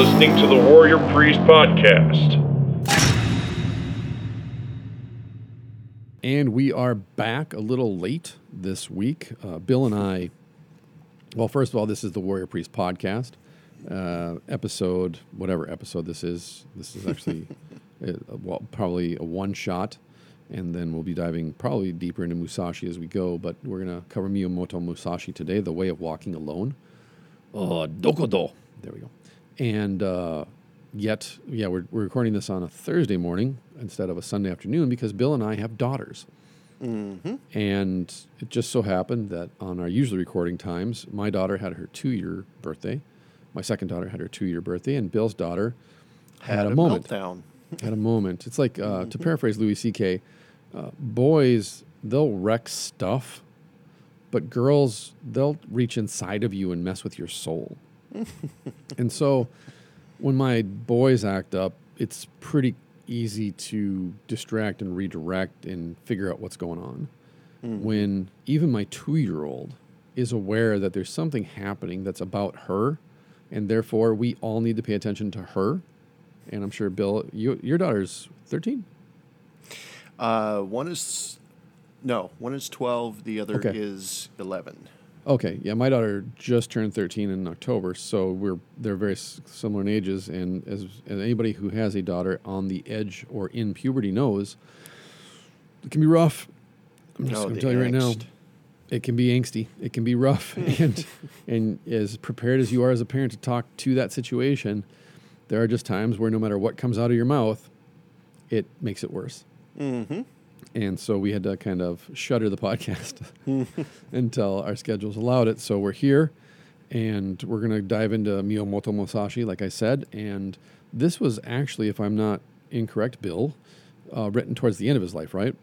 You're listening to the Warrior Priest Podcast. And we are back a little late this week. Uh, Bill and I, well, first of all, this is the Warrior Priest podcast, uh, episode, whatever episode this is. This is actually uh, well, probably a one shot, and then we'll be diving probably deeper into Musashi as we go. But we're going to cover Miyamoto Musashi today, The Way of Walking Alone. Oh, Dokkodo. There we go. And uh, yet, yeah, we're, we're recording this on a Thursday morning instead of a Sunday afternoon because Bill and I have daughters. And it just so happened that on our usually recording times, my daughter had her two year birthday. My second daughter had her two year birthday, and Bill's daughter had, a, moment. meltdown. Had a moment. It's like, uh, to paraphrase Louis C.K., uh, boys, they'll wreck stuff, but girls, they'll reach inside of you and mess with your soul. and so when my boys act up, it's pretty easy to distract and redirect and figure out what's going on. When even my two year old is aware that there's something happening that's about her, and therefore we all need to pay attention to her. And I'm sure, Bill, you, your daughter's 13? Uh, one is no, one is twelve. The other Okay. is eleven. Okay, yeah, my daughter just turned 13 in October, so we're they're very s- similar in ages. And as, as anybody who has a daughter on the edge or in puberty knows, it can be rough. I'm just Oh, going to tell you right now, it can be angsty. It can be rough, and and as prepared as you are as a parent to talk to that situation, there are just times where no matter what comes out of your mouth, it makes it worse. Mm-hmm. And so we had to kind of shutter the podcast until our schedules allowed it. So we're here and we're going to dive into Miyamoto Musashi, like I said. And this was actually, if I'm not incorrect, Bill, uh, written towards the end of his life, right?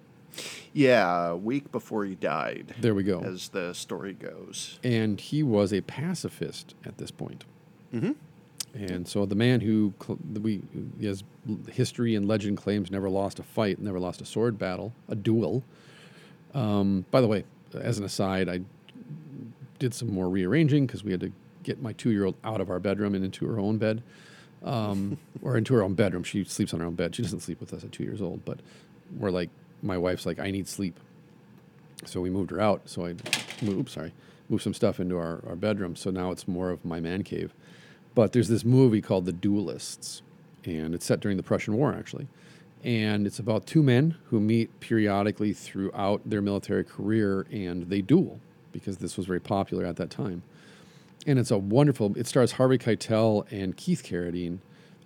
Yeah, a week before he died, There we go. as the story goes. and he was a pacifist at this point. Mm-hmm. And so the man who cl- we his history and legend claims never lost a fight, never lost a sword battle, a duel. Um, by the way, as an aside, I did some more rearranging because we had to get my two-year-old out of our bedroom and into her own bed, um, or into her own bedroom. She sleeps on her own bed. She doesn't sleep with us at two years old, but we're like, my wife's like, I need sleep. So we moved her out. So I, oops, sorry, moved some stuff into our, our bedroom. So now it's more of my man cave. But there's this movie called The Duelists, and it's set during the Prussian War, actually. And it's about two men who meet periodically throughout their military career and they duel because this was very popular at that time. And it's a wonderful, it stars Harvey Keitel and Keith Carradine,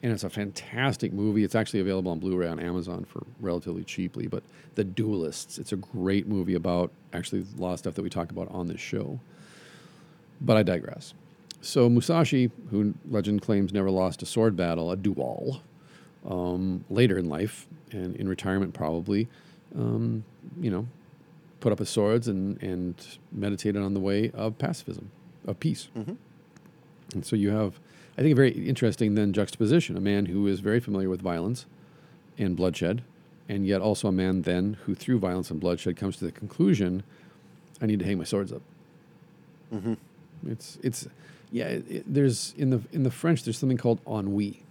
and it's a fantastic movie. It's actually available on Blu ray on Amazon for relatively cheaply. But The Duelists, it's a great movie about actually a lot of stuff that we talk about on this show. But I digress. So Musashi, who legend claims never lost a sword battle, a duel, um, later in life and in retirement probably, um, you know, put up his swords and, and meditated on the way of pacifism, of peace. And so you have, I think, a very interesting then juxtaposition: a man who is very familiar with violence and bloodshed, and yet also a man then who, through violence and bloodshed, comes to the conclusion, I need to hang my swords up. It's it's yeah. It, it- there's in the in the French there's something called ennui,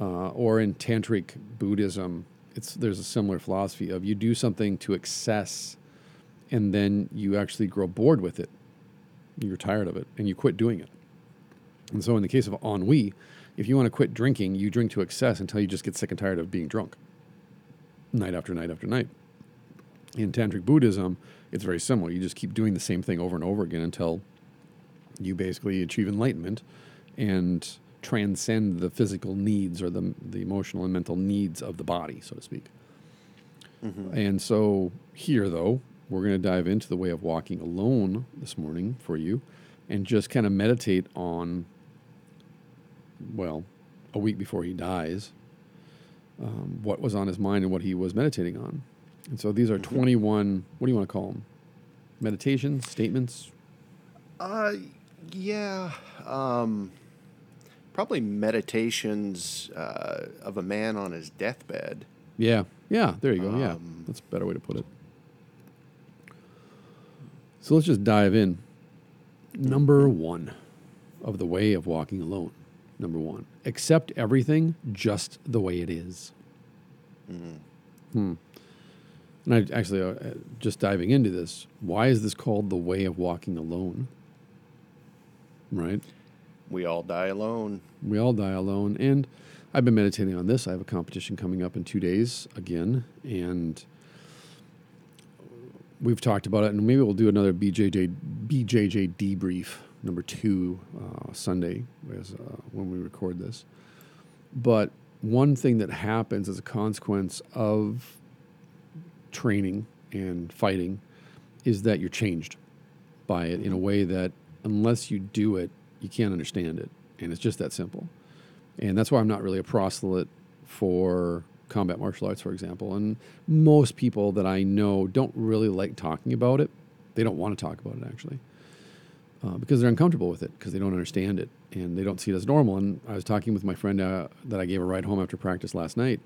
uh, or in tantric Buddhism, it's there's a similar philosophy of you do something to excess, and then you actually grow bored with it. You're tired of it, and you quit doing it. And so, in the case of ennui, if you want to quit drinking, you drink to excess until you just get sick and tired of being drunk, night after night after night. In tantric Buddhism, it's very similar. You just keep doing the same thing over and over again until you basically achieve enlightenment and transcend the physical needs or the, the emotional and mental needs of the body, so to speak. And so, here, though, we're going to dive into the way of walking alone this morning for you and just kind of meditate on, well, a week before he dies, um, what was on his mind and what he was meditating on. And so, these are 21, what do you want to call them? Meditations, statements? Uh, yeah. Um, probably meditations uh, of a man on his deathbed. Yeah, yeah, there you go. yeah, Um, that's a better way to put it. So let's just dive in. Number one of the way of walking alone. Number one, accept everything just the way it is. mm-hmm And I actually, uh, just diving into this, why is this called the way of walking alone? Right? We all die alone. We all die alone. And I've been meditating on this. I have a competition coming up in two days again. And we've talked about it. And maybe we'll do another BJJ, BJJ debrief number two uh, Sunday as, uh, when we record this. But one thing that happens as a consequence of training and fighting is that you're changed by it in a way that unless you do it, you can't understand it. And it's just that simple. And that's why I'm not really a proselyte for combat martial arts, for example. And most people that I know don't really like talking about it. They don't want to talk about it, actually, uh, because they're uncomfortable with it, because they don't understand it, and they don't see it as normal. And I was talking with my friend uh, that I gave a ride home after practice last night.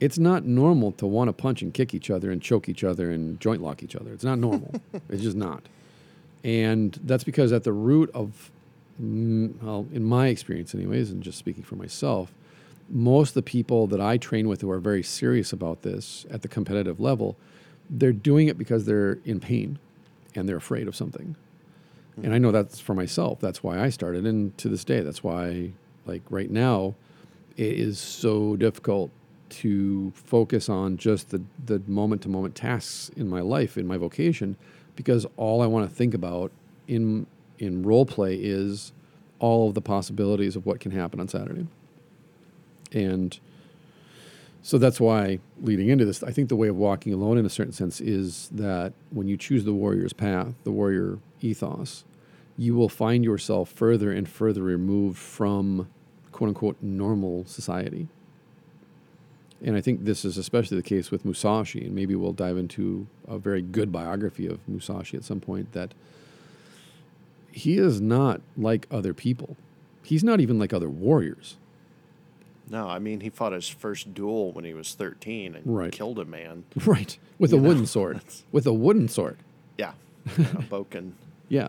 It's not normal to want to punch and kick each other and choke each other and joint lock each other. It's not normal. it's just not. And that's because at the root of, mm, well, in my experience, anyways, and just speaking for myself, most of the people that I train with who are very serious about this at the competitive level, they're doing it because they're in pain and they're afraid of something. And I know that's for myself. That's why I started. And to this day, that's why, like right now, it is so difficult to focus on just the, the moment to moment tasks in my life, in my vocation, because all I want to think about in, in role play is all of the possibilities of what can happen on Saturday. And so that's why, leading into this, I think the way of walking alone, in a certain sense, is that when you choose the warrior's path, the warrior ethos, you will find yourself further and further removed from quote unquote normal society. And I think this is especially the case with Musashi, and maybe we'll dive into a very good biography of Musashi at some point. That he is not like other people. He's not even like other warriors. No, I mean, he fought his first duel when he was 13 and Right. killed a man. Right. With a know, wooden sword. With a wooden sword. Yeah. a bokken. Yeah.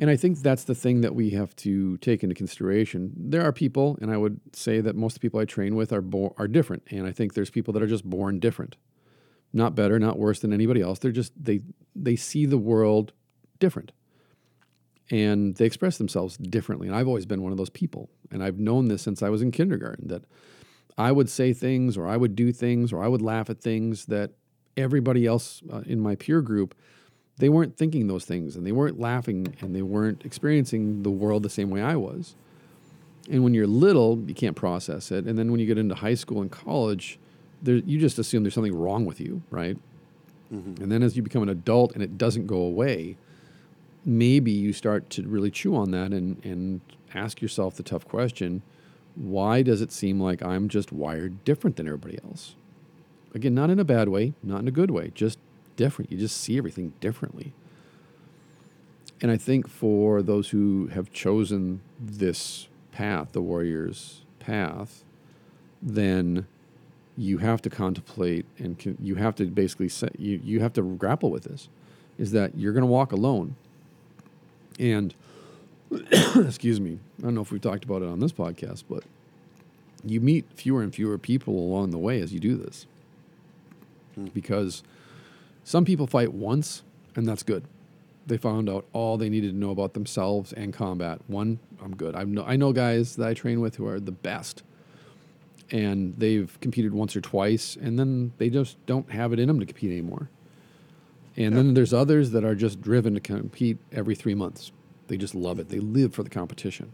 And I think that's the thing that we have to take into consideration. There are people, and I would say that most people I train with are bo- are different, and I think there's people that are just born different, not better, not worse than anybody else. They're just they they see the world different, and they express themselves differently. And I've always been one of those people, and I've known this since I was in kindergarten that I would say things, or I would do things, or I would laugh at things that everybody else uh, in my peer group they weren't thinking those things and they weren't laughing and they weren't experiencing the world the same way I was. And when you're little, you can't process it. And then when you get into high school and college, there, you just assume there's something wrong with you, right? Mm-hmm. And then as you become an adult and it doesn't go away, maybe you start to really chew on that and, and ask yourself the tough question why does it seem like I'm just wired different than everybody else? Again, not in a bad way, not in a good way, just different. You just see everything differently. And I think for those who have chosen this path, the warrior's path, then you have to contemplate and con- you have to basically say, you, you have to grapple with this is that you're going to walk alone. And, excuse me, I don't know if we've talked about it on this podcast, but you meet fewer and fewer people along the way as you do this. Hmm. Because some people fight once, and that's good. They found out all they needed to know about themselves and combat. One, I'm good. I know, I know guys that I train with who are the best, and they've competed once or twice, and then they just don't have it in them to compete anymore. And then there's others that are just driven to compete every three months. They just love it. They live for the competition.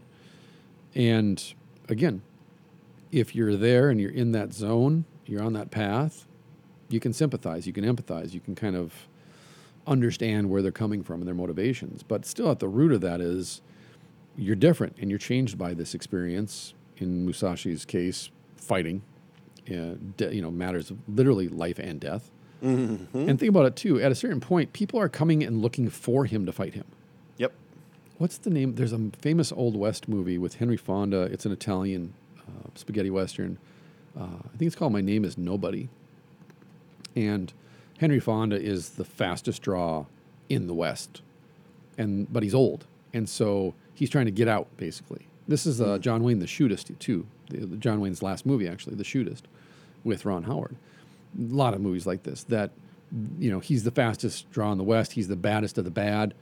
And again, if you're there and you're in that zone, you're on that path, you can sympathize, you can empathize, you can kind of understand where they're coming from and their motivations. But still, at the root of that is you're different and you're changed by this experience. In Musashi's case, fighting, uh, de- you know, matters of literally life and death. And think about it too. At a certain point, people are coming and looking for him to fight him. Yep. What's the name? There's a famous Old West movie with Henry Fonda. It's an Italian uh, spaghetti western. Uh, I think it's called My Name Is Nobody. And Henry Fonda is the fastest draw in the West, and but he's old, and so he's trying to get out basically. This is uh, John Wayne, The Shootist, too. John Wayne's last movie, actually, The Shootist, with Ron Howard. A lot of movies like this that, you know, he's the fastest draw in the West. He's the baddest of the bad.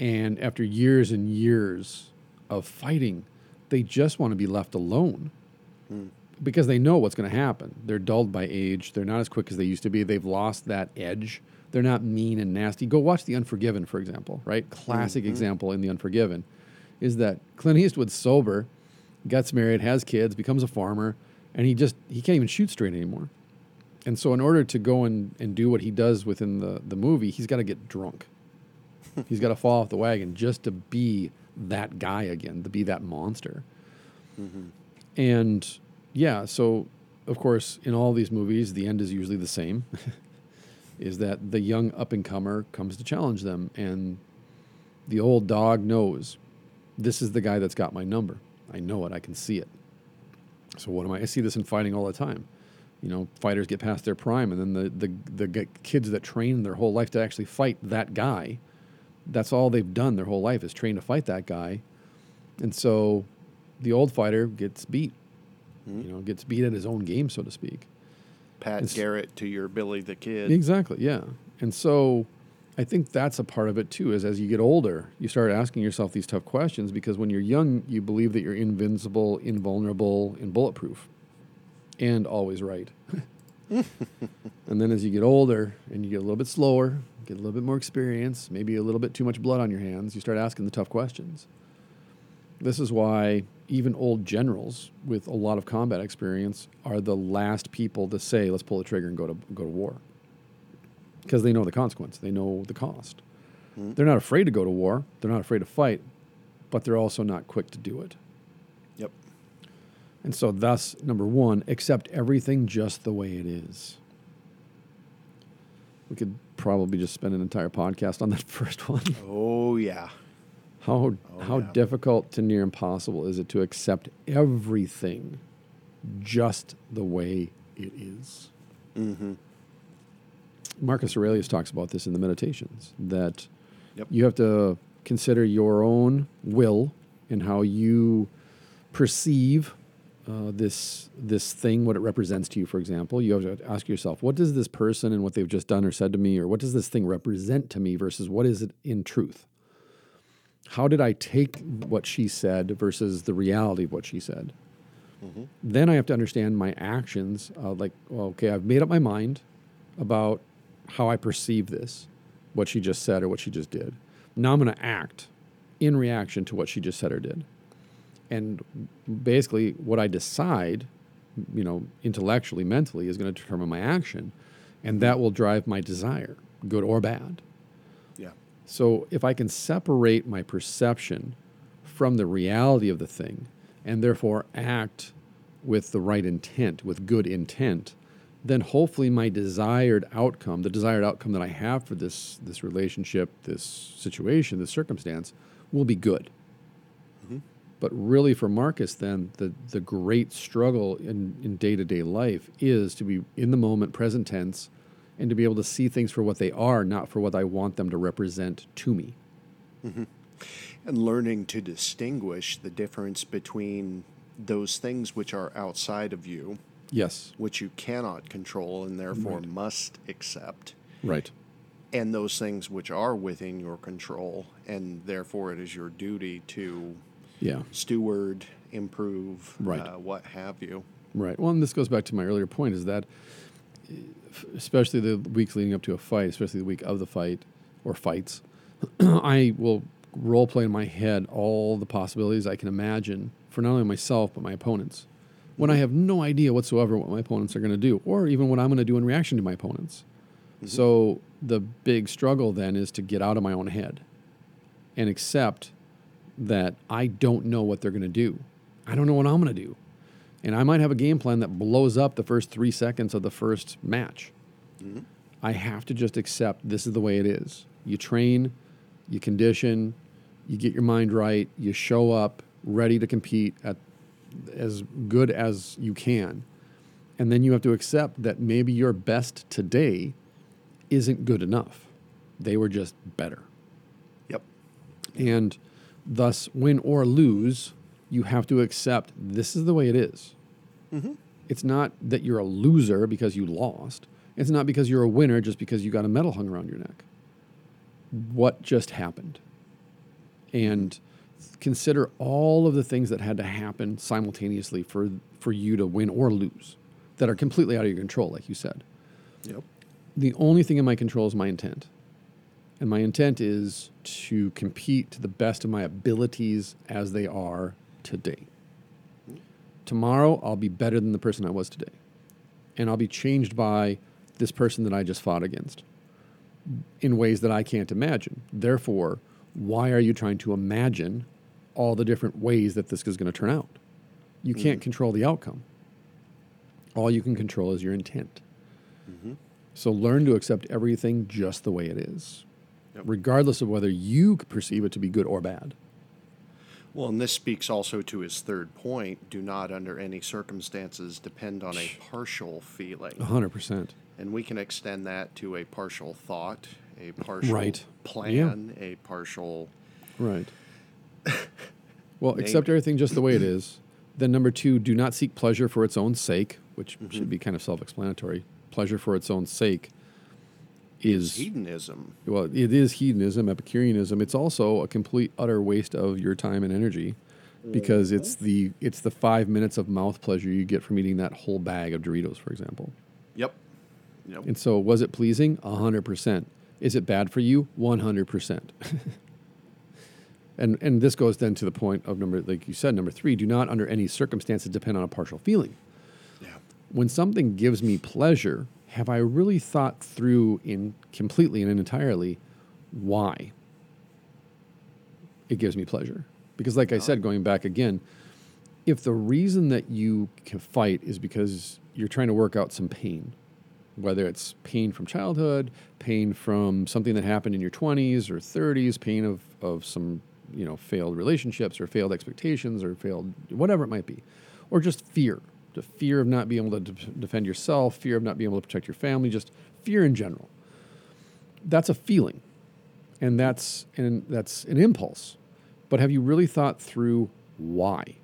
And after years and years of fighting, they just want to be left alone because they know what's going to happen. They're dulled by age. They're not as quick as they used to be. They've lost that edge. They're not mean and nasty. Go watch The Unforgiven, for example, right? Classic mm-hmm. example in The Unforgiven is that Clint Eastwood's sober, gets married, has kids, becomes a farmer, and he just he can't even shoot straight anymore. And so in order to go and, and do what he does within the, the movie, he's got to get drunk. he's got to fall off the wagon just to be that guy again, to be that monster. Mm-hmm. And yeah, so of course, in all these movies, the end is usually the same. is that the young up and comer comes to challenge them, and the old dog knows this is the guy that's got my number. I know it. I can see it. So what am I? I see this in fighting all the time. You know, fighters get past their prime, and then the the the kids that train their whole life to actually fight that guy. That's all they've done their whole life is train to fight that guy, and so the old fighter gets beat. Hmm? You know, gets beat at his own game, so to speak. Pat It's- Garrett to your Billy the Kid. Exactly, yeah. And so I think that's a part of it too, is as you get older, you start asking yourself these tough questions because when you're young, you believe that you're invincible, invulnerable, and bulletproof, and always right. and then as you get older and you get a little bit slower, get a little bit more experience, maybe a little bit too much blood on your hands, you start asking the tough questions. This is why even old generals with a lot of combat experience are the last people to say, "Let's pull the trigger and go to go to war," because they know the consequence. They know the cost. Hmm. They're not afraid to go to war. They're not afraid to fight, but they're also not quick to do it. Yep. And so, thus, number one, accept everything just the way it is. We could probably just spend an entire podcast on that first one. Oh yeah. How how yeah. difficult to near impossible is it to accept everything just the way it is? Marcus Aurelius talks about this in the Meditations that Yep. you have to consider your own will and how you perceive uh, this this thing, what it represents to you. For example, you have to ask yourself, what does this person and what they've just done or said to me, or what does this thing represent to me, versus what is it in truth? How did I take what she said versus the reality of what she said? Then I have to understand my actions. Uh, like, well, okay, I've made up my mind about how I perceive this, what she just said or what she just did. Now I'm going to act in reaction to what she just said or did. And basically, what I decide, you know, intellectually, mentally, is going to determine my action. And that will drive my desire, good or bad. So if I can separate my perception from the reality of the thing and therefore act with the right intent, with good intent, then hopefully my desired outcome, the desired outcome that I have for this this relationship, this situation, this circumstance, will be good. Mm-hmm. But really, for Marcus, then the the great struggle in in day to day life is to be in the moment, present tense, and to be able to see things for what they are, not for what I want them to represent to me. And learning to distinguish the difference between those things which are outside of you, Yes, which you cannot control and therefore Right. must accept, right, and those things which are within your control, and therefore it is your duty to yeah, steward, improve, Right. uh, what have you. right. Well, and this goes back to my earlier point: is that especially the weeks leading up to a fight, especially the week of the fight or fights, I will role play in my head all the possibilities I can imagine for not only myself but my opponents. When I have no idea whatsoever what my opponents are going to do, or even what I'm going to do in reaction to my opponents. Mm-hmm. So the big struggle then is to get out of my own head and accept that I don't know what they're going to do. I don't know what I'm going to do. And I might have a game plan that blows up the first three seconds of the first match. Mm-hmm. I have to just accept this is the way it is. You train, you condition, you get your mind right, you show up ready to compete at as good as you can. And then you have to accept that maybe your best today isn't good enough. They were just better. Yep. And thus, win or lose, you have to accept this is the way it is. Mm-hmm. It's not that you're a loser because you lost. It's not because you're a winner just because you got a medal hung around your neck. What just happened? And consider all of the things that had to happen simultaneously for, for you to win or lose that are completely out of your control, like you said. Yep. The only thing in my control is my intent. And my intent is to compete to the best of my abilities as they are today. Tomorrow, I'll be better than the person I was today. And I'll be changed by this person that I just fought against in ways that I can't imagine. Therefore, why are you trying to imagine all the different ways that this is going to turn out? You mm-hmm. can't control the outcome. All you can control is your intent. Mm-hmm. So learn to accept everything just the way it is, Yep. regardless of whether you perceive it to be good or bad. Well, and this speaks also to his third point do not, under any circumstances, depend on a partial feeling. 100%. And we can extend that to a partial thought, a partial Right. plan, a partial. Right. Well, accept everything just the way it is. Then, number two, do not seek pleasure for its own sake, which Mm-hmm. should be kind of self explanatory. Pleasure for its own sake is, hedonism. well, it is hedonism, Epicureanism. It's also a complete, utter waste of your time and energy because it's Mm-hmm. the it's the five minutes of mouth pleasure you get from eating that whole bag of Doritos, for example. Yep. Yep. And so, was it pleasing? A hundred percent. Is it bad for you? One hundred percent. And and this goes then to the point of number, like you said, number three. Do not, under any circumstances, depend on a partial feeling. yeah. When something gives me pleasure, have I really thought through in completely and entirely why it gives me pleasure? Because, like I uh-huh. said, going back again, if the reason that you can fight is because you're trying to work out some pain, whether it's pain from childhood, pain from something that happened in your 20s or 30s, pain of, of some you know failed relationships or failed expectations or failed whatever it might be, or just fear, the fear of not being able to de- defend yourself, fear of not being able to protect your family, just fear in general. That's a feeling, and that's and that's an impulse. But have you really thought through why?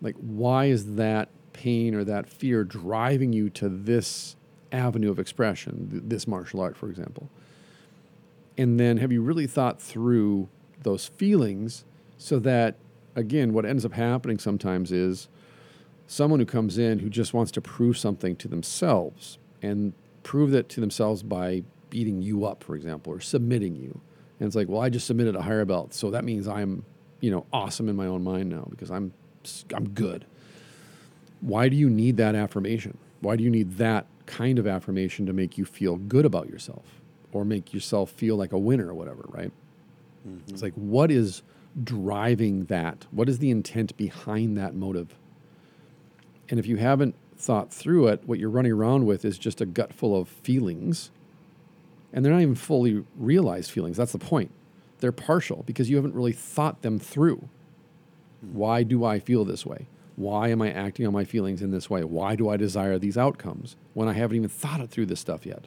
Like, why is that pain or that fear driving you to this avenue of expression, th- this martial art, for example? And then have you really thought through those feelings so that, again, what ends up happening sometimes is someone who comes in who just wants to prove something to themselves and prove that to themselves by beating you up, for example, or submitting you. And it's like, well, I just submitted a higher belt, so that means I'm, you know, awesome in my own mind now because I'm, I'm good. Why do you need that affirmation? Why do you need that kind of affirmation to make you feel good about yourself or make yourself feel like a winner or whatever, right? Mm-hmm. It's like, what is driving that? What is the intent behind that motive? And if you haven't thought through it, what you're running around with is just a gut full of feelings. And they're not even fully realized feelings. That's the point. They're partial because you haven't really thought them through. Why do I feel this way? Why am I acting on my feelings in this way? Why do I desire these outcomes when I haven't even thought it through this stuff yet?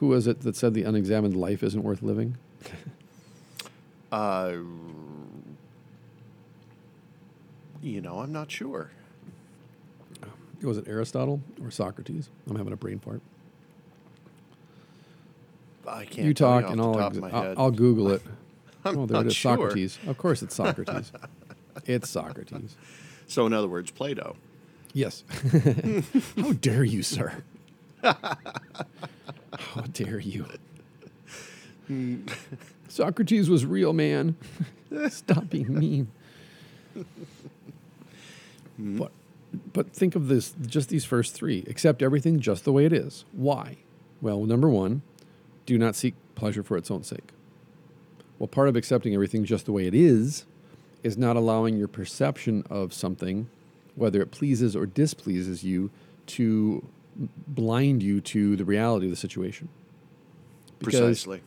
Who was it that said the unexamined life isn't worth living? Uh, you know, I'm not sure. Was it Aristotle or Socrates? I'm having a brain fart. I can't. you talk, and I'll, top ex- of my I'll, Google it. I'm oh, there not it is. sure. Socrates. Of course, it's Socrates. it's Socrates. So, in other words, Plato. Yes. How dare you, sir? How dare you? Socrates was real, man. Stop being mean. Hmm. But, but think of this just these first three. Accept everything just the way it is. Why? Well, number one, do not seek pleasure for its own sake. Well, part of accepting everything just the way it is is not allowing your perception of something, whether it pleases or displeases you, to blind you to the reality of the situation. Because Precisely.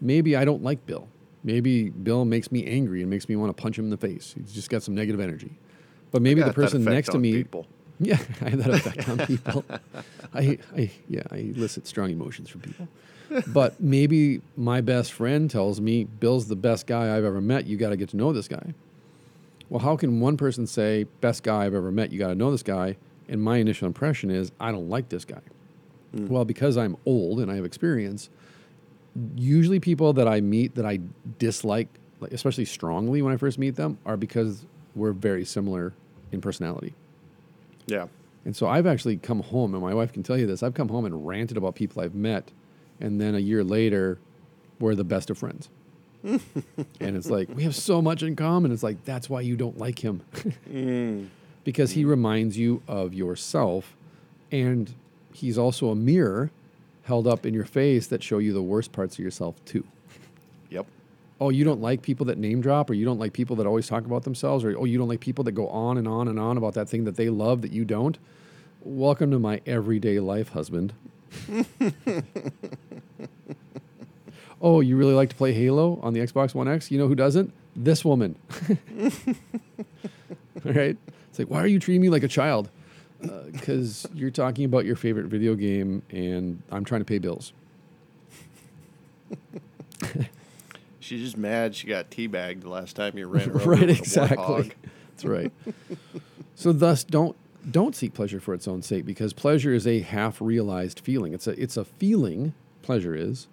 maybe I don't like Bill. Maybe Bill makes me angry and makes me want to punch him in the face. He's just got some negative energy. But maybe the person next to me, people. yeah, I have that effect on people. I, I, yeah, I elicit strong emotions from people. But maybe my best friend tells me Bill's the best guy I've ever met. You got to get to know this guy. Well, how can one person say, best guy I've ever met, you got to know this guy? And my initial impression is, I don't like this guy. Well, because I'm old and I have experience, usually people that I meet that I dislike, especially strongly when I first meet them, are because we're very similar in personality. Yeah. And so I've actually come home, and my wife can tell you this I've come home and ranted about people I've met, and then a year later, we're the best of friends. and it's like, we have so much in common. It's like, that's why you don't like him. Mm. Because he mm. reminds you of yourself, and he's also a mirror held up in your face that show you the worst parts of yourself, too. Yep. Oh, you don't like people that name drop, or you don't like people that always talk about themselves, or oh, you don't like people that go on and on and on about that thing that they love that you don't. Welcome to my everyday life, husband. oh, you really like to play Halo on the Xbox One X? You know who doesn't? This woman. All right? It's like, why are you treating me like a child? Uh, because you're talking about your favorite video game and I'm trying to pay bills. She's just mad she got teabagged the last time you ran her right, exactly. That's right. so thus don't don't seek pleasure for its own sake because pleasure is a half realized feeling. It's a it's a feeling, pleasure is,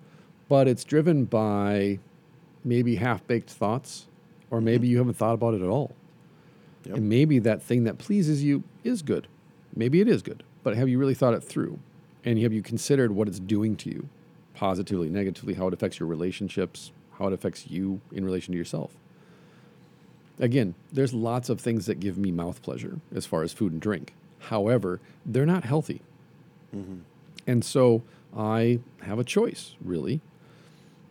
but it's driven by maybe half baked thoughts, or maybe mm-hmm. you haven't thought about it at all. Yep. And maybe that thing that pleases you is good. Maybe it is good, but have you really thought it through? And have you considered what it's doing to you, positively, negatively, how it affects your relationships, how it affects you in relation to yourself? Again, there's lots of things that give me mouth pleasure as far as food and drink. However, they're not healthy. Mm-hmm. And so I have a choice, really.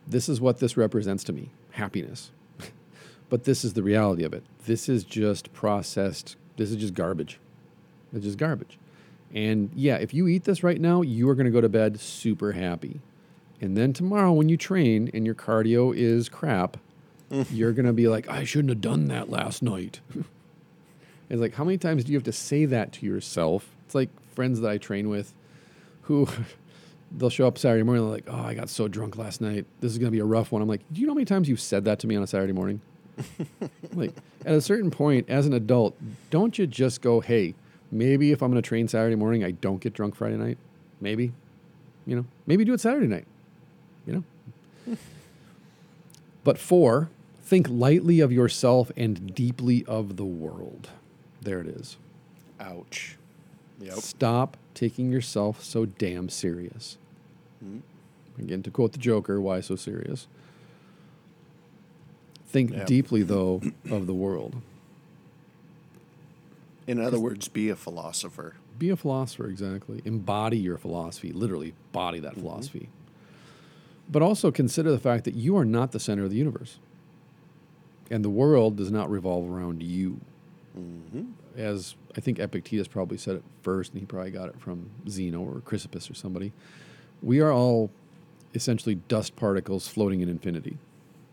This is what this represents to me happiness. but this is the reality of it. This is just processed, this is just garbage. It's just garbage. And yeah, if you eat this right now, you are going to go to bed super happy. And then tomorrow, when you train and your cardio is crap, you're going to be like, I shouldn't have done that last night. it's like, how many times do you have to say that to yourself? It's like friends that I train with who they'll show up Saturday morning, they're like, oh, I got so drunk last night. This is going to be a rough one. I'm like, do you know how many times you've said that to me on a Saturday morning? like, at a certain point, as an adult, don't you just go, hey, maybe if I'm going to train Saturday morning, I don't get drunk Friday night? Maybe. You know, maybe do it Saturday night. You know? but four, think lightly of yourself and deeply of the world. There it is. Ouch. Yep. Stop taking yourself so damn serious. Hmm. Again, to quote the Joker, why so serious? Think Yeah. deeply, though, of the world. In other words, be a philosopher. Be a philosopher, exactly. Embody your philosophy, literally, body that mm-hmm. philosophy. But also consider the fact that you are not the center of the universe. And the world does not revolve around you. Mm-hmm. As I think Epictetus probably said it first, and he probably got it from Zeno or Chrysippus or somebody. We are all essentially dust particles floating in infinity.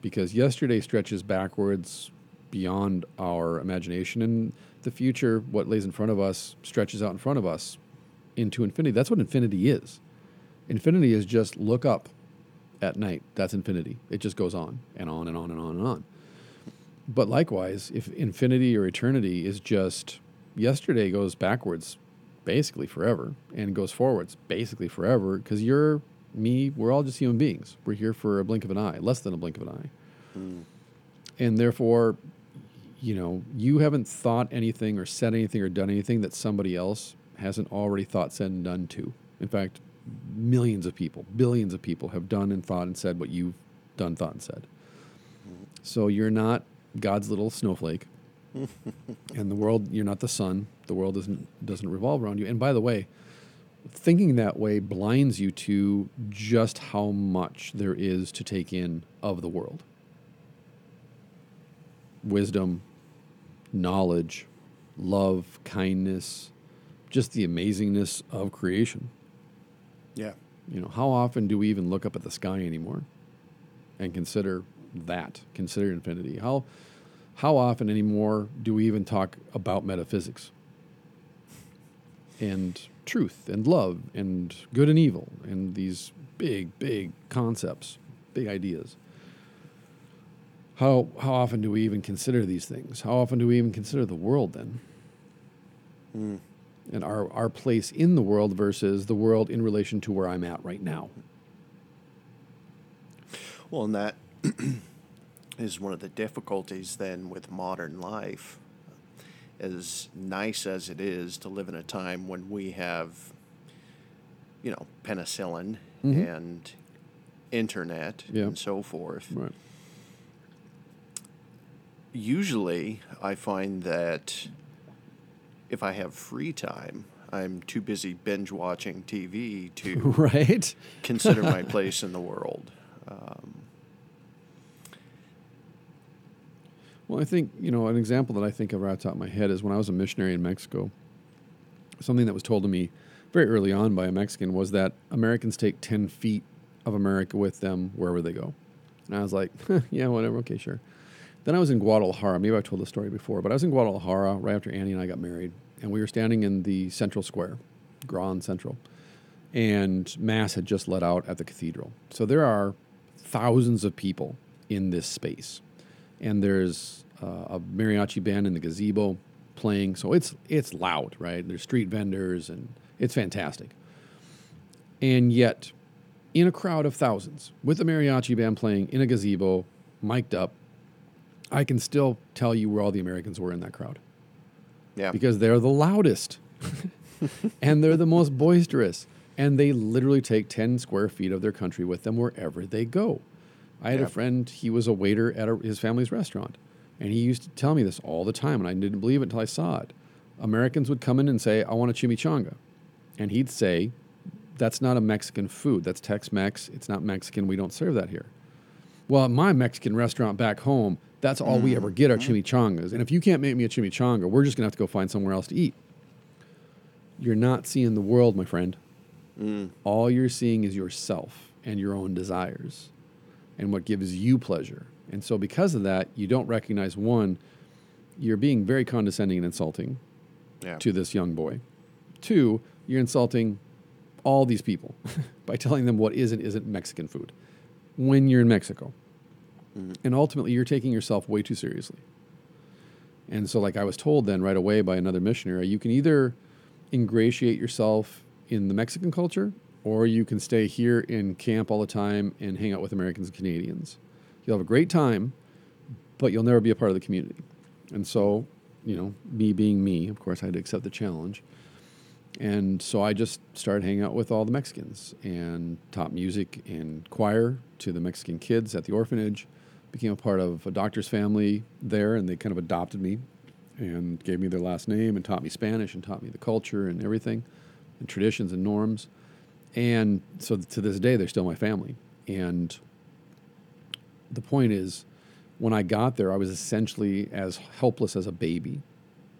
Because yesterday stretches backwards beyond our imagination, and the future, what lays in front of us, stretches out in front of us into infinity. That's what infinity is. Infinity is just look up at night. That's infinity. It just goes on and on and on and on and on. But likewise, if infinity or eternity is just yesterday goes backwards basically forever and goes forwards basically forever because you're me, we're all just human beings. We're here for a blink of an eye, less than a blink of an eye. Hmm. And therefore, you know, you haven't thought anything or said anything or done anything that somebody else hasn't already thought, said, and done too. In fact, millions of people, billions of people have done and thought and said what you've done, thought, and said. So you're not God's little snowflake. and the world, you're not the sun. The world doesn't doesn't revolve around you. And by the way, thinking that way blinds you to just how much there is to take in of the world. Wisdom, knowledge, love, kindness, just the amazingness of creation. Yeah. You know, how often do we even look up at the sky anymore and consider that, consider infinity? How how often anymore do we even talk about metaphysics and truth and love and good and evil and these big, big concepts, big ideas? how how often do we even consider these things? How often do we even consider the world then? Hmm. And our our place in the world versus the world in relation to where I'm at right now. Well, and that is one of the difficulties then with modern life. As nice as it is to live in a time when we have, you know, penicillin mm-hmm. and internet Yeah. and so forth, Right. usually I find that if I have free time, I'm too busy binge watching TV to Right. consider my place in the world. Um, well, I think, you know, an example that I think of right off the top of my head is when I was a missionary in Mexico, something that was told to me very early on by a Mexican was that Americans take 10 feet of America with them wherever they go. And I was like, yeah, whatever, okay, sure. Then I was in Guadalajara. Maybe I've told the story before, but I was in Guadalajara right after Annie and I got married. And we were standing in the central square, Grand Central. And Mass had just let out at the cathedral. So there are thousands of people in this space and there's uh, a mariachi band in the gazebo playing. So it's it's loud, right? There's street vendors, and it's fantastic. And yet, in a crowd of thousands, with the mariachi band playing in a gazebo, mic'd up, I can still tell you where all the Americans were in that crowd. Yeah. because they're the loudest. And they're the most boisterous. And they literally take 10 square feet of their country with them wherever they go. I had Yeah. a friend he was a waiter at a, his family's restaurant. And he used to tell me this all the time and i didn't believe it until i saw it. Americans would come in and say i want a chimichanga. And he'd say that's not a mexican food. That's tex-mex. It's not mexican. We don't serve that here. Well, at my Mexican restaurant back home, that's all we ever get are mm-hmm. chimichangas. And if you can't make me a chimichanga, we're just going to have to go find somewhere else to eat. You're not seeing the world, my friend. Mm. All you're seeing is yourself and your own desires and what gives you pleasure. And so, because of that, you don't recognize one, you're being very condescending and insulting yeah. to this young boy. Two, you're insulting all these people by telling them what is and isn't Mexican food when you're in Mexico. Mm-hmm. And ultimately, you're taking yourself way too seriously. And so, like I was told then right away by another missionary, you can either ingratiate yourself in the Mexican culture or you can stay here in camp all the time and hang out with Americans and Canadians. You'll have a great time, but you'll never be a part of the community. And so, you know, me being me, of course, I had to accept the challenge. And so I just started hanging out with all the Mexicans and taught music and choir to the Mexican kids at the orphanage. Became a part of a doctor's family there, and they kind of adopted me and gave me their last name and taught me Spanish and taught me the culture and everything and traditions and norms. And so to this day, they're still my family. And the point is, when I got there, I was essentially as helpless as a baby.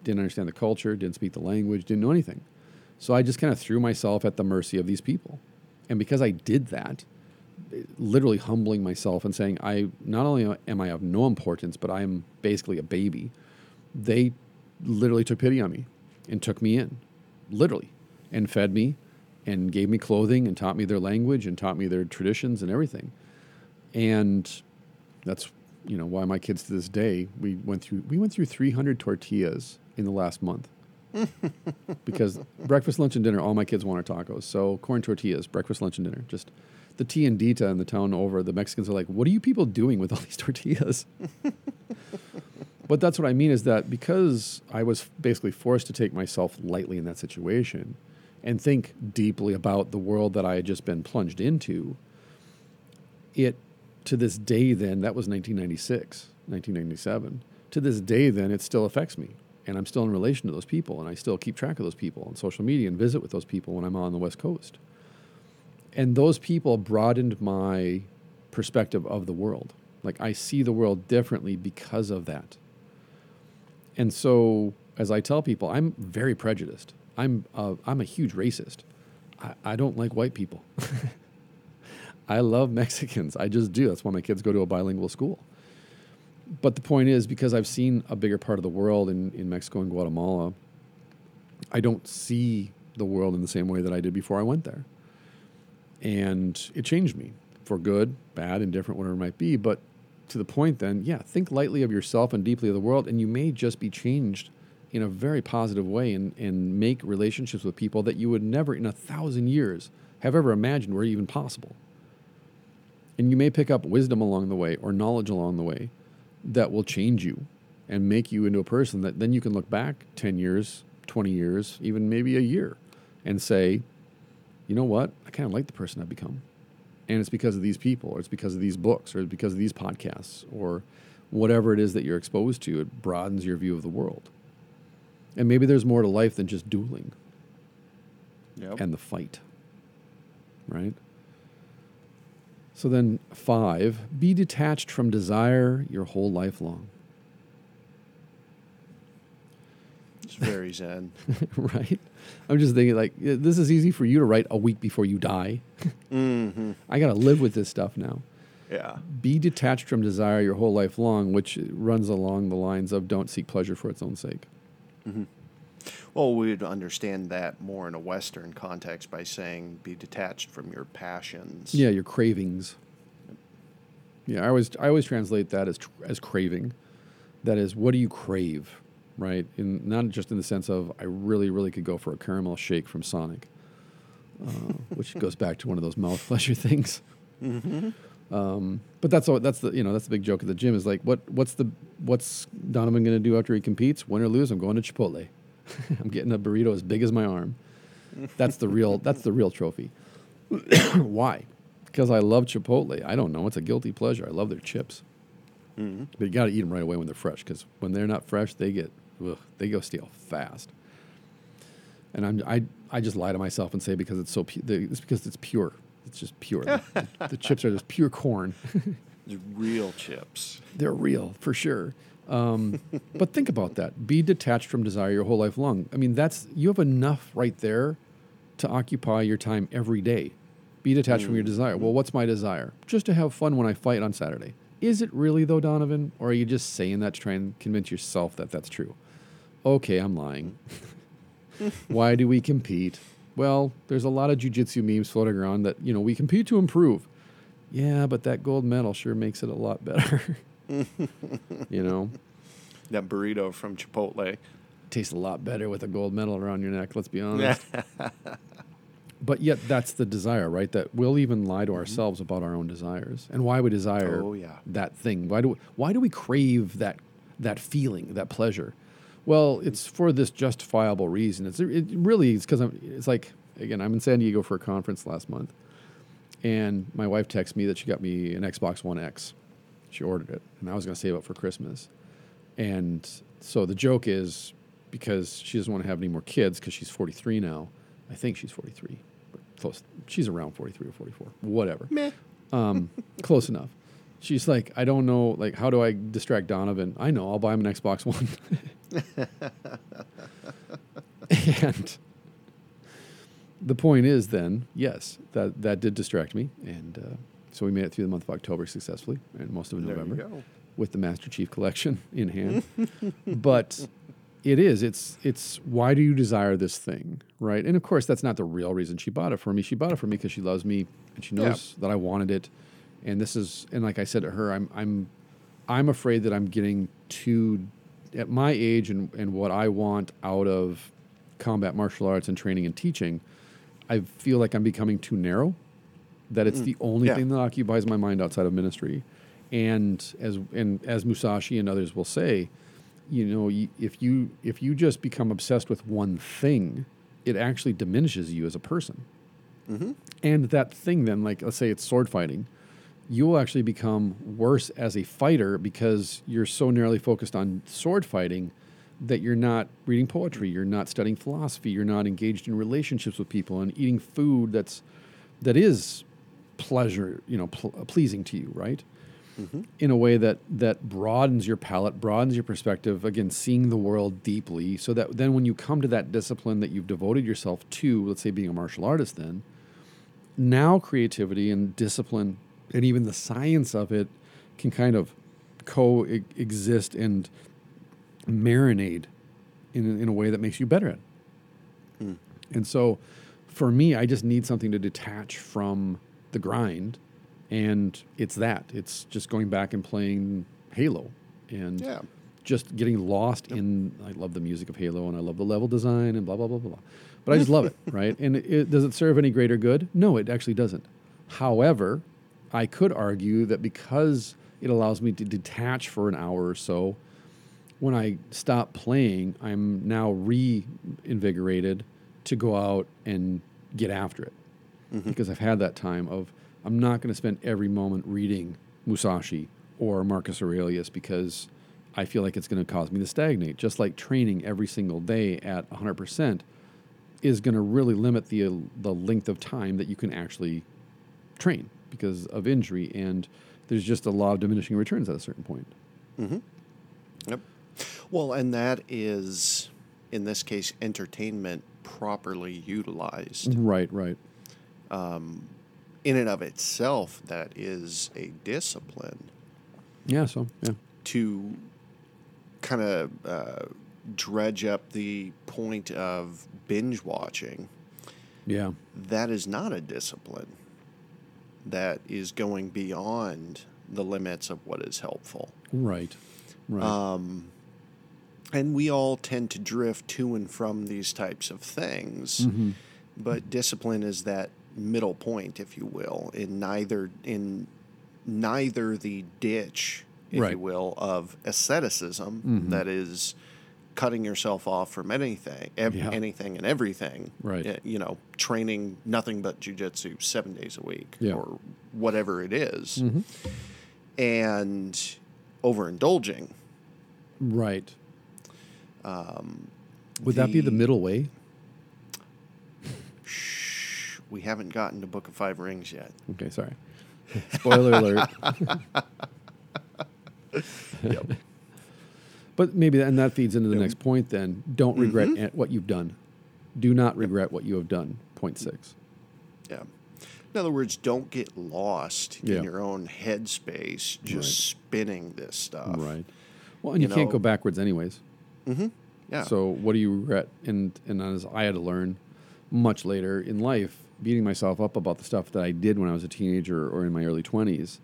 Didn't understand the culture, didn't speak the language, didn't know anything. So I just kind of threw myself at the mercy of these people. And because I did that, literally humbling myself and saying, I not only am I of no importance, but I am basically a baby, they literally took pity on me and took me in, literally, and fed me and gave me clothing and taught me their language and taught me their traditions and everything. And that's you know why my kids to this day we went through we went through 300 tortillas in the last month because breakfast lunch and dinner all my kids want are tacos so corn tortillas breakfast lunch and dinner just the tiendita in the town over the mexicans are like what are you people doing with all these tortillas? But that's what i mean is that because i was basically forced to take myself lightly in that situation and think deeply about the world that i had just been plunged into it to this day then that was 1996 1997 to this day then it still affects me and i'm still in relation to those people and i still keep track of those people on social media and visit with those people when i'm on the west coast and those people broadened my perspective of the world like i see the world differently because of that and so as i tell people i'm very prejudiced i'm a, i'm a huge racist I, I don't like white people I love Mexicans. I just do. That's why my kids go to a bilingual school. But the point is, because I've seen a bigger part of the world in, in Mexico and Guatemala, I don't see the world in the same way that I did before I went there. And it changed me for good, bad, indifferent, whatever it might be. But to the point, then, yeah, think lightly of yourself and deeply of the world, and you may just be changed in a very positive way and, and make relationships with people that you would never in a thousand years have ever imagined were even possible. And you may pick up wisdom along the way or knowledge along the way that will change you and make you into a person that then you can look back 10 years, 20 years, even maybe a year and say, you know what? I kind of like the person I've become. And it's because of these people, or it's because of these books, or it's because of these podcasts, or whatever it is that you're exposed to. It broadens your view of the world. And maybe there's more to life than just dueling Yep. and the fight. Right? So then, five, be detached from desire your whole life long. It's very zen. right? I'm just thinking, like, this is easy for you to write a week before you die. mm-hmm. I got to live with this stuff now. Yeah. Be detached from desire your whole life long, which runs along the lines of don't seek pleasure for its own sake. Well, we'd understand that more in a Western context by saying be detached from your passions. Yeah, your cravings. Yeah, I always I always translate that as tr- as craving. That is, what do you crave, right? In not just in the sense of I really really could go for a caramel shake from Sonic, uh, which goes back to one of those mouth pleasure things. Um, but that's all, that's the you know that's the big joke at the gym is like what what's the what's Donavon going to do after he competes? Win or lose, I'm going to Chipotle. I'm getting a burrito as big as my arm. That's the real that's the real trophy. Why? Because I love Chipotle. I don't know. It's a guilty pleasure. I love their chips. Mm-hmm. But you got to eat them right away when they're fresh. Because when they're not fresh, they get ugh, they go stale fast. And I'm I I just lie to myself and say because it's so pu- the- it's because it's pure. It's just pure. the, the chips are just pure corn. The Real chips. They're real for sure. Um, but think about that. Be detached from desire your whole life long. I mean, that's you have enough right there to occupy your time every day. Be detached from your desire. Well, what's my desire? Just to have fun when I fight on Saturday. Is it really though, Donavon? Or are you just saying that to try and convince yourself that that's true? Okay, I'm lying. Why do we compete? Well, there's a lot of jujitsu memes floating around that, you know, we compete to improve. Yeah, but that gold medal sure makes it a lot better. you know, That burrito from Chipotle. tastes a lot better with a gold medal around your neck, let's be honest. but yet that's the desire, right? That we'll even lie to mm-hmm. ourselves about our own desires. And why we desire Oh, yeah. that thing. Why do we, why do we crave that that feeling, that pleasure? Well, it's for this justifiable reason. It's it really is because I'm. it's like again, I'm in San Diego for a conference last month, and my wife texted me that she got me an Xbox One X. She ordered it, and I was going to save it for Christmas. And so the joke is because she doesn't want to have any more kids because she's 43 now. I think she's 43, but close. She's around 43 or 44, whatever. Meh. Um, close enough. She's like, I don't know, like, how do I distract Donavon? I know, I'll buy him an Xbox One. and the point is, then, yes, that that did distract me, and uh, so we made it through the month of October successfully, and most of November with the Master Chief Collection in hand. but it is. It's it's why do you desire this thing, right? And of course, that's not the real reason she bought it for me. She bought it for me because she loves me and she Yeah. knows that I wanted it. And this is and like I said to her, I'm I'm I'm afraid that I'm getting too at my age and, and what I want out of combat martial arts and training and teaching, I feel like I'm becoming too narrow. That it's mm. the only Yeah. thing that occupies my mind outside of ministry. And as and as Musashi and others will say, you know, if you if you just become obsessed with one thing, it actually diminishes you as a person. Mm-hmm. And that thing, then, like let's say it's sword fighting, you will actually become worse as a fighter because you're so narrowly focused on sword fighting that you're not reading poetry, you're not studying philosophy, you're not engaged in relationships with people and eating food that's that is pleasure, you know, pl- pleasing to you, right? Mm-hmm. in a way that that broadens your palate, broadens your perspective. Again, seeing the world deeply, so that then when you come to that discipline that you've devoted yourself to, let's say being a martial artist, then now creativity and discipline and even the science of it can kind of coexist and marinate in, in a way that makes you better at it. Hmm. And so for me, I just need something to detach from the grind and it's that. It's just going back and playing Halo, and Yeah. just getting lost in. I love the music of Halo, and I love the level design, and blah blah blah blah blah. But I just love it, right? And it, does it serve any greater good? No, it actually doesn't. However, I could argue that because it allows me to detach for an hour or so, when I stop playing, I'm now reinvigorated to go out and get after it. Mm-hmm. Because I've had that time of I'm not going to spend every moment reading Musashi or Marcus Aurelius because I feel like it's going to cause me to stagnate. Just like training every single day at 100% is going to really limit the the length of time that you can actually train because of injury and there's just a law of diminishing returns at a certain point. Yep. Well, and that is, in this case, entertainment properly utilized. Right, right. In and of itself, that is a discipline Yeah, so yeah. to kind of uh, dredge up the point of binge watching. Yeah. That is not a discipline. That is going beyond the limits of what is helpful. Right. Right. Um, and we all tend to drift to and from these types of things. Mm-hmm. But discipline is that middle point, if you will, in neither in neither the ditch, if Right. you will, of asceticism that is cutting yourself off from anything, ev- Yeah. anything and everything. Right. Uh, You know, training nothing but jujitsu seven days a week Yeah. or whatever it is. Mhm. and overindulging. Right. Would that be the Um, the- middle way? Shh, we haven't gotten to Book of Five Rings yet. Okay, sorry. Spoiler alert. Yep. But maybe, and that feeds into the next point then. Don't regret Mm-hmm. what you've done. Do not regret what you have done. Point six. yeah. In other words, don't get lost Yeah. in your own headspace just Right. spinning this stuff. Right. Well, and you, You can't know- go backwards anyways. Yeah. So what do you regret? And and as I had to learn much later in life, beating myself up about the stuff that I did when I was a teenager or in my early twenties,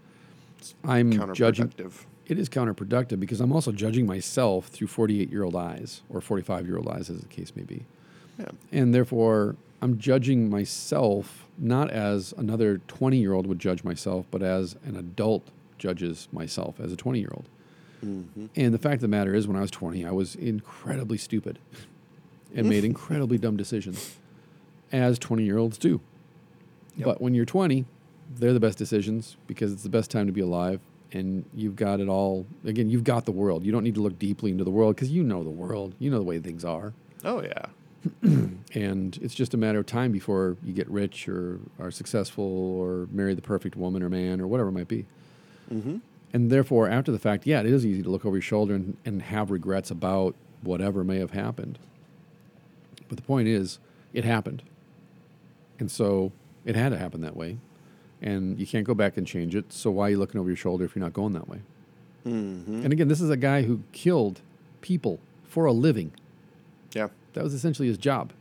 I'm judging. It is counterproductive because I'm also judging myself through 48 year old eyes or 45 year old eyes, as the case may be. Yeah. And therefore, I'm judging myself not as another 20 year old would judge myself, but as an adult judges myself as a 20 year old. Mm-hmm. And the fact of the matter is, when I was 20, I was incredibly stupid and made incredibly dumb decisions, as 20 year olds do. Yep. But when you're 20, they're the best decisions because it's the best time to be alive. And you've got it all. Again, you've got the world. You don't need to look deeply into the world because you know the world. You know the way things are Oh yeah. and it's just a matter of time before you get rich or are successful or marry the perfect woman or man or whatever it might be. Mm-hmm. And therefore, after the fact, yeah, it is easy to look over your shoulder and, and have regrets about whatever may have happened. But the point is, it happened. And so it had to happen that way. And you can't go back and change it. So why are you looking over your shoulder if you're not going that way? Mm-hmm. And again, this is a guy who killed people for a living. Yeah. That was essentially his job.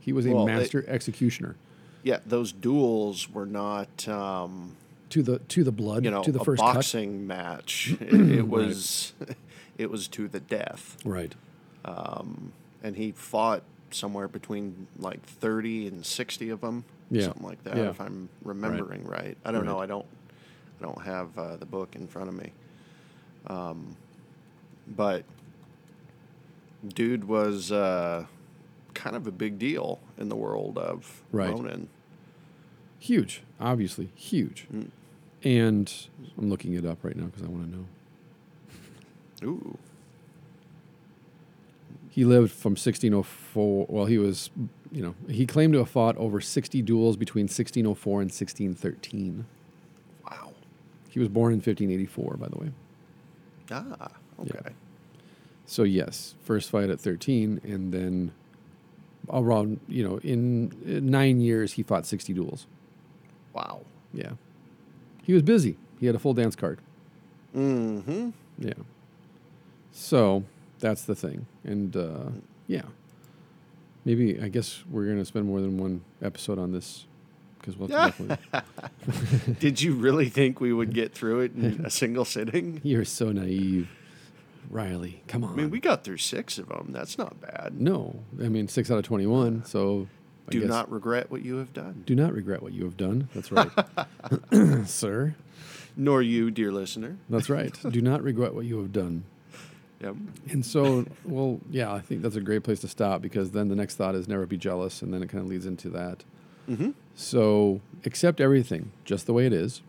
He was a Well, master executioner Yeah. Those duels were not, um, to the to the blood you know, to the a first cut. boxing match. It, it was, it was to the death. Right. and he fought somewhere between like 30 and 60 of them Yeah. something like that Yeah. if i'm remembering right, i don't know i don't i don't have uh, the book in front of me um, but dude was uh, kind of a big deal in the world of Right. ronin Huge, obviously huge. Mm. And I'm looking it up right now because I want to know. ooh He lived from 1604. Well, he was, you know, he claimed to have fought over 60 duels between 1604 and 1613. wow He was born in 1584, by the way. ah okay So yes, first fight at 13, and then around, you know, in nine years he fought 60 duels. wow Yeah, he was busy. He had a full dance card. mm-hmm Yeah. So that's the thing. And uh, yeah, maybe I guess we're going to spend more than one episode on this because we'll have. Did you really think we would get through it in a single sitting? You're so naive, Riley. Come on. I mean, we got through six of them. That's not bad. no, I mean six out of twenty-one. So I Do guess- not regret what you have done. do not regret what you have done. That's right, sir. Nor you, dear listener. That's right. do not regret what you have done. Yep. And so, well, yeah, I think that's a great place to stop because then the next thought is never be jealous, and then it kind of leads into that. Mm-hmm. So accept everything just the way it is.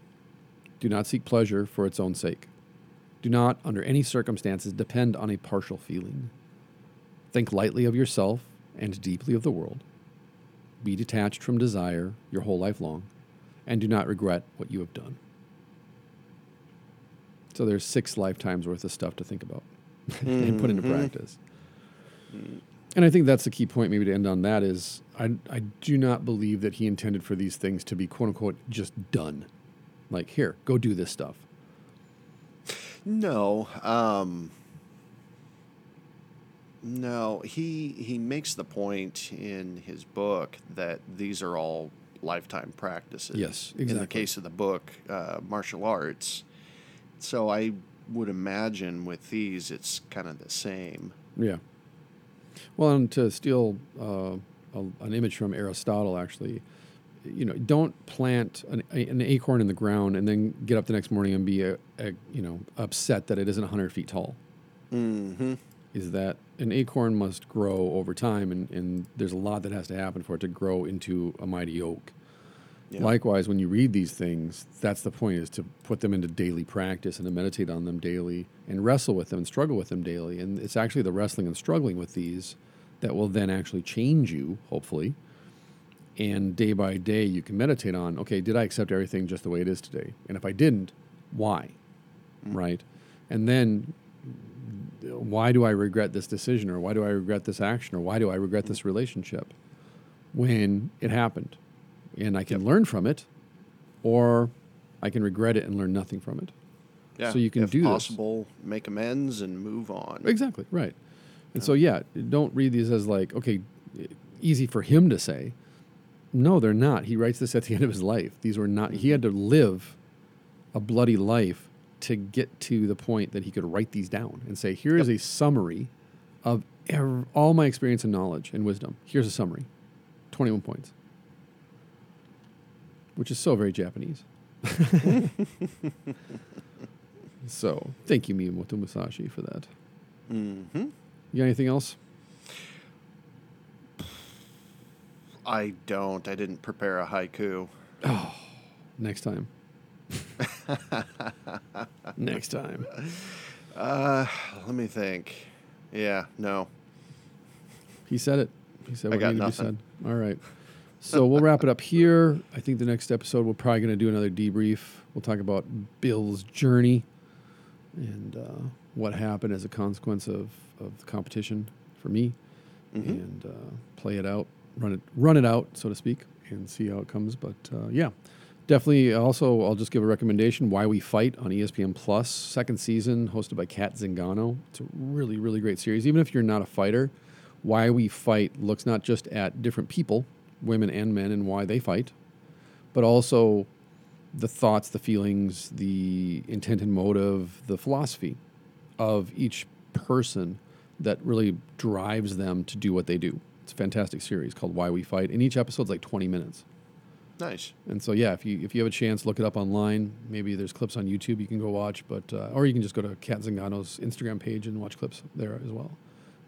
Do not seek pleasure for its own sake. Do not, under any circumstances, depend on a partial feeling. Think lightly of yourself and deeply of the world. Be detached from desire your whole life long, and do not regret what you have done. So there's six lifetimes worth of stuff to think about and put into Mhm. practice. And I think that's the key point, maybe to end on that is I, I do not believe that he intended for these things to be quote unquote just done. Like, here, go do this stuff. No. Um, no, he he makes the point in his book that these are all lifetime practices. Yes, In the case of the book, uh, martial arts. So I would imagine with these, it's kind of the same. Yeah. Well, and to steal uh, a, an image from Aristotle, actually, you know, don't plant an, an acorn in the ground and then get up the next morning and be, a, a, you know, upset that it isn't 100 feet tall. Mm-hmm. Is that an acorn must grow over time, and, and there's a lot that has to happen for it to grow into a mighty oak. Yeah. Likewise, when you read these things, that's the point: is to put them into daily practice and to meditate on them daily and wrestle with them and struggle with them daily. And it's actually the wrestling and struggling with these that will then actually change you, hopefully. And day by day, you can meditate on: okay, did I accept everything just the way it is today? And if I didn't, why? Mm. Right? And then why do I regret this decision or why do I regret this action or why do I regret this relationship when it happened? And I can learn from it or I can regret it and learn nothing from it. Yeah. So you can if do this. possible, make amends and move on. Exactly, right. And so, yeah, don't read these as like, okay, easy for him to say. No, they're not. He writes this at the end of his life. These were not, he had mm-hmm. to live a bloody life to get to the point that he could write these down and say, here is a summary of ev- all my experience and knowledge and wisdom. Here's a summary 21 points, which is so very Japanese. so, thank you, Miyamoto Musashi, for that. Mm-hmm. You got anything else? I don't. I didn't prepare a haiku. Oh, next time. Next time. Uh, let me think. Yeah, no. He said it. He said I what got needed to nothing. be said. All right. So we'll wrap it up here. I think the next episode we're probably going to do another debrief. We'll talk about Bill's journey and uh, what happened as a consequence of, of the competition for me, Mhm. and uh, play it out, run it, run it out, so to speak, and see how it comes. But uh, yeah, definitely. Also, I'll just give a recommendation: Why We Fight on ESPN Plus, second season, hosted by Kat Zingano. It's a really, really great series. Even if you're not a fighter, Why We Fight looks not just at different people, women and men, and why they fight, but also the thoughts, the feelings, the intent and motive, the philosophy of each person that really drives them to do what they do. It's a fantastic series called Why We Fight, and each episode's like 20 minutes. Nice. And so, yeah, if you if you have a chance, look it up online. Maybe there's clips on YouTube you can go watch, but uh, or you can just go to Kat Zingano's Instagram page and watch clips there as well.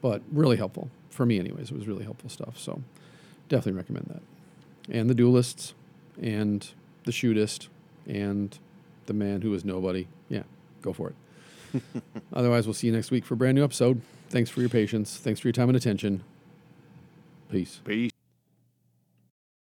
But really helpful for me, anyways. It was really helpful stuff. So definitely recommend that. And the Duelists, and the Shootist, and the Man Who Is Nobody. Yeah, go for it. Otherwise, we'll see you next week for a brand new episode. Thanks for your patience. Thanks for your time and attention. Peace. Peace.